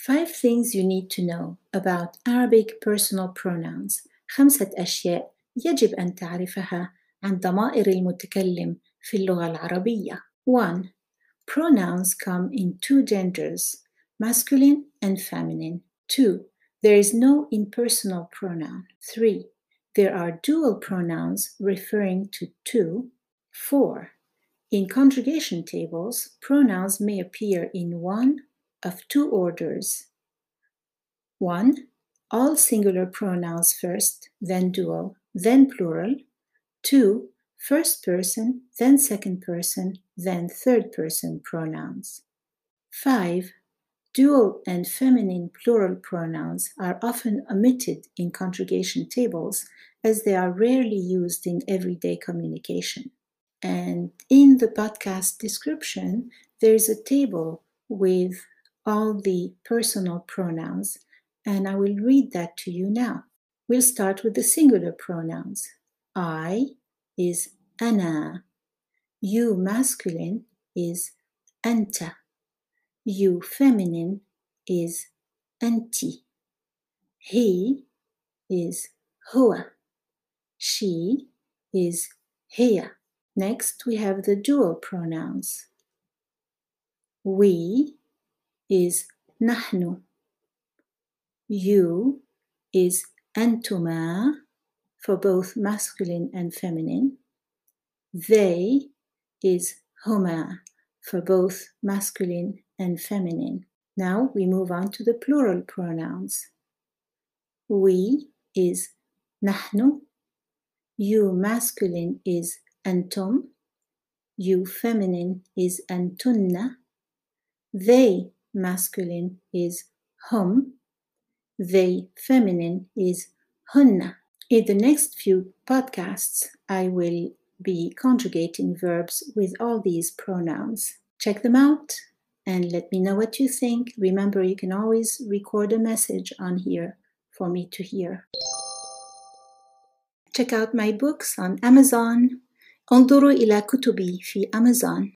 Five things you need to know about Arabic personal pronouns. خمسة أشياء يجب أن تعرفها عن ضمائر المتكلم في اللغة العربية. 1. Pronouns come in two genders, masculine and feminine. 2. There is no impersonal pronoun. 3. There are dual pronouns referring to two. 4. In conjugation tables, pronouns may appear in one of two orders. 1. All singular pronouns first, then dual, then plural. Two, first person, then second person, then third person pronouns. 5. Dual and feminine plural pronouns are often omitted in conjugation tables as they are rarely used in everyday communication. And in the podcast description, there is a table with all the personal pronouns, and I will read that to you now. We'll start with the singular pronouns. I is ana. You masculine is anta. You feminine is anti. He is Hua. She is hiya. Next, we have the dual pronouns. We is nahnu. You is antuma for both masculine and feminine. They is homa for both masculine and feminine. Now we move on to the plural pronouns. We is nahnu. You masculine is antum. You feminine is antunna. They masculine is hum. They feminine is hunna. In the next few podcasts, I will be conjugating verbs with all these pronouns. Check them out and let me know what you think. Remember, you can always record a message on here for me to hear. Check out my books on Amazon. انظروا إلى كتبي في أمازون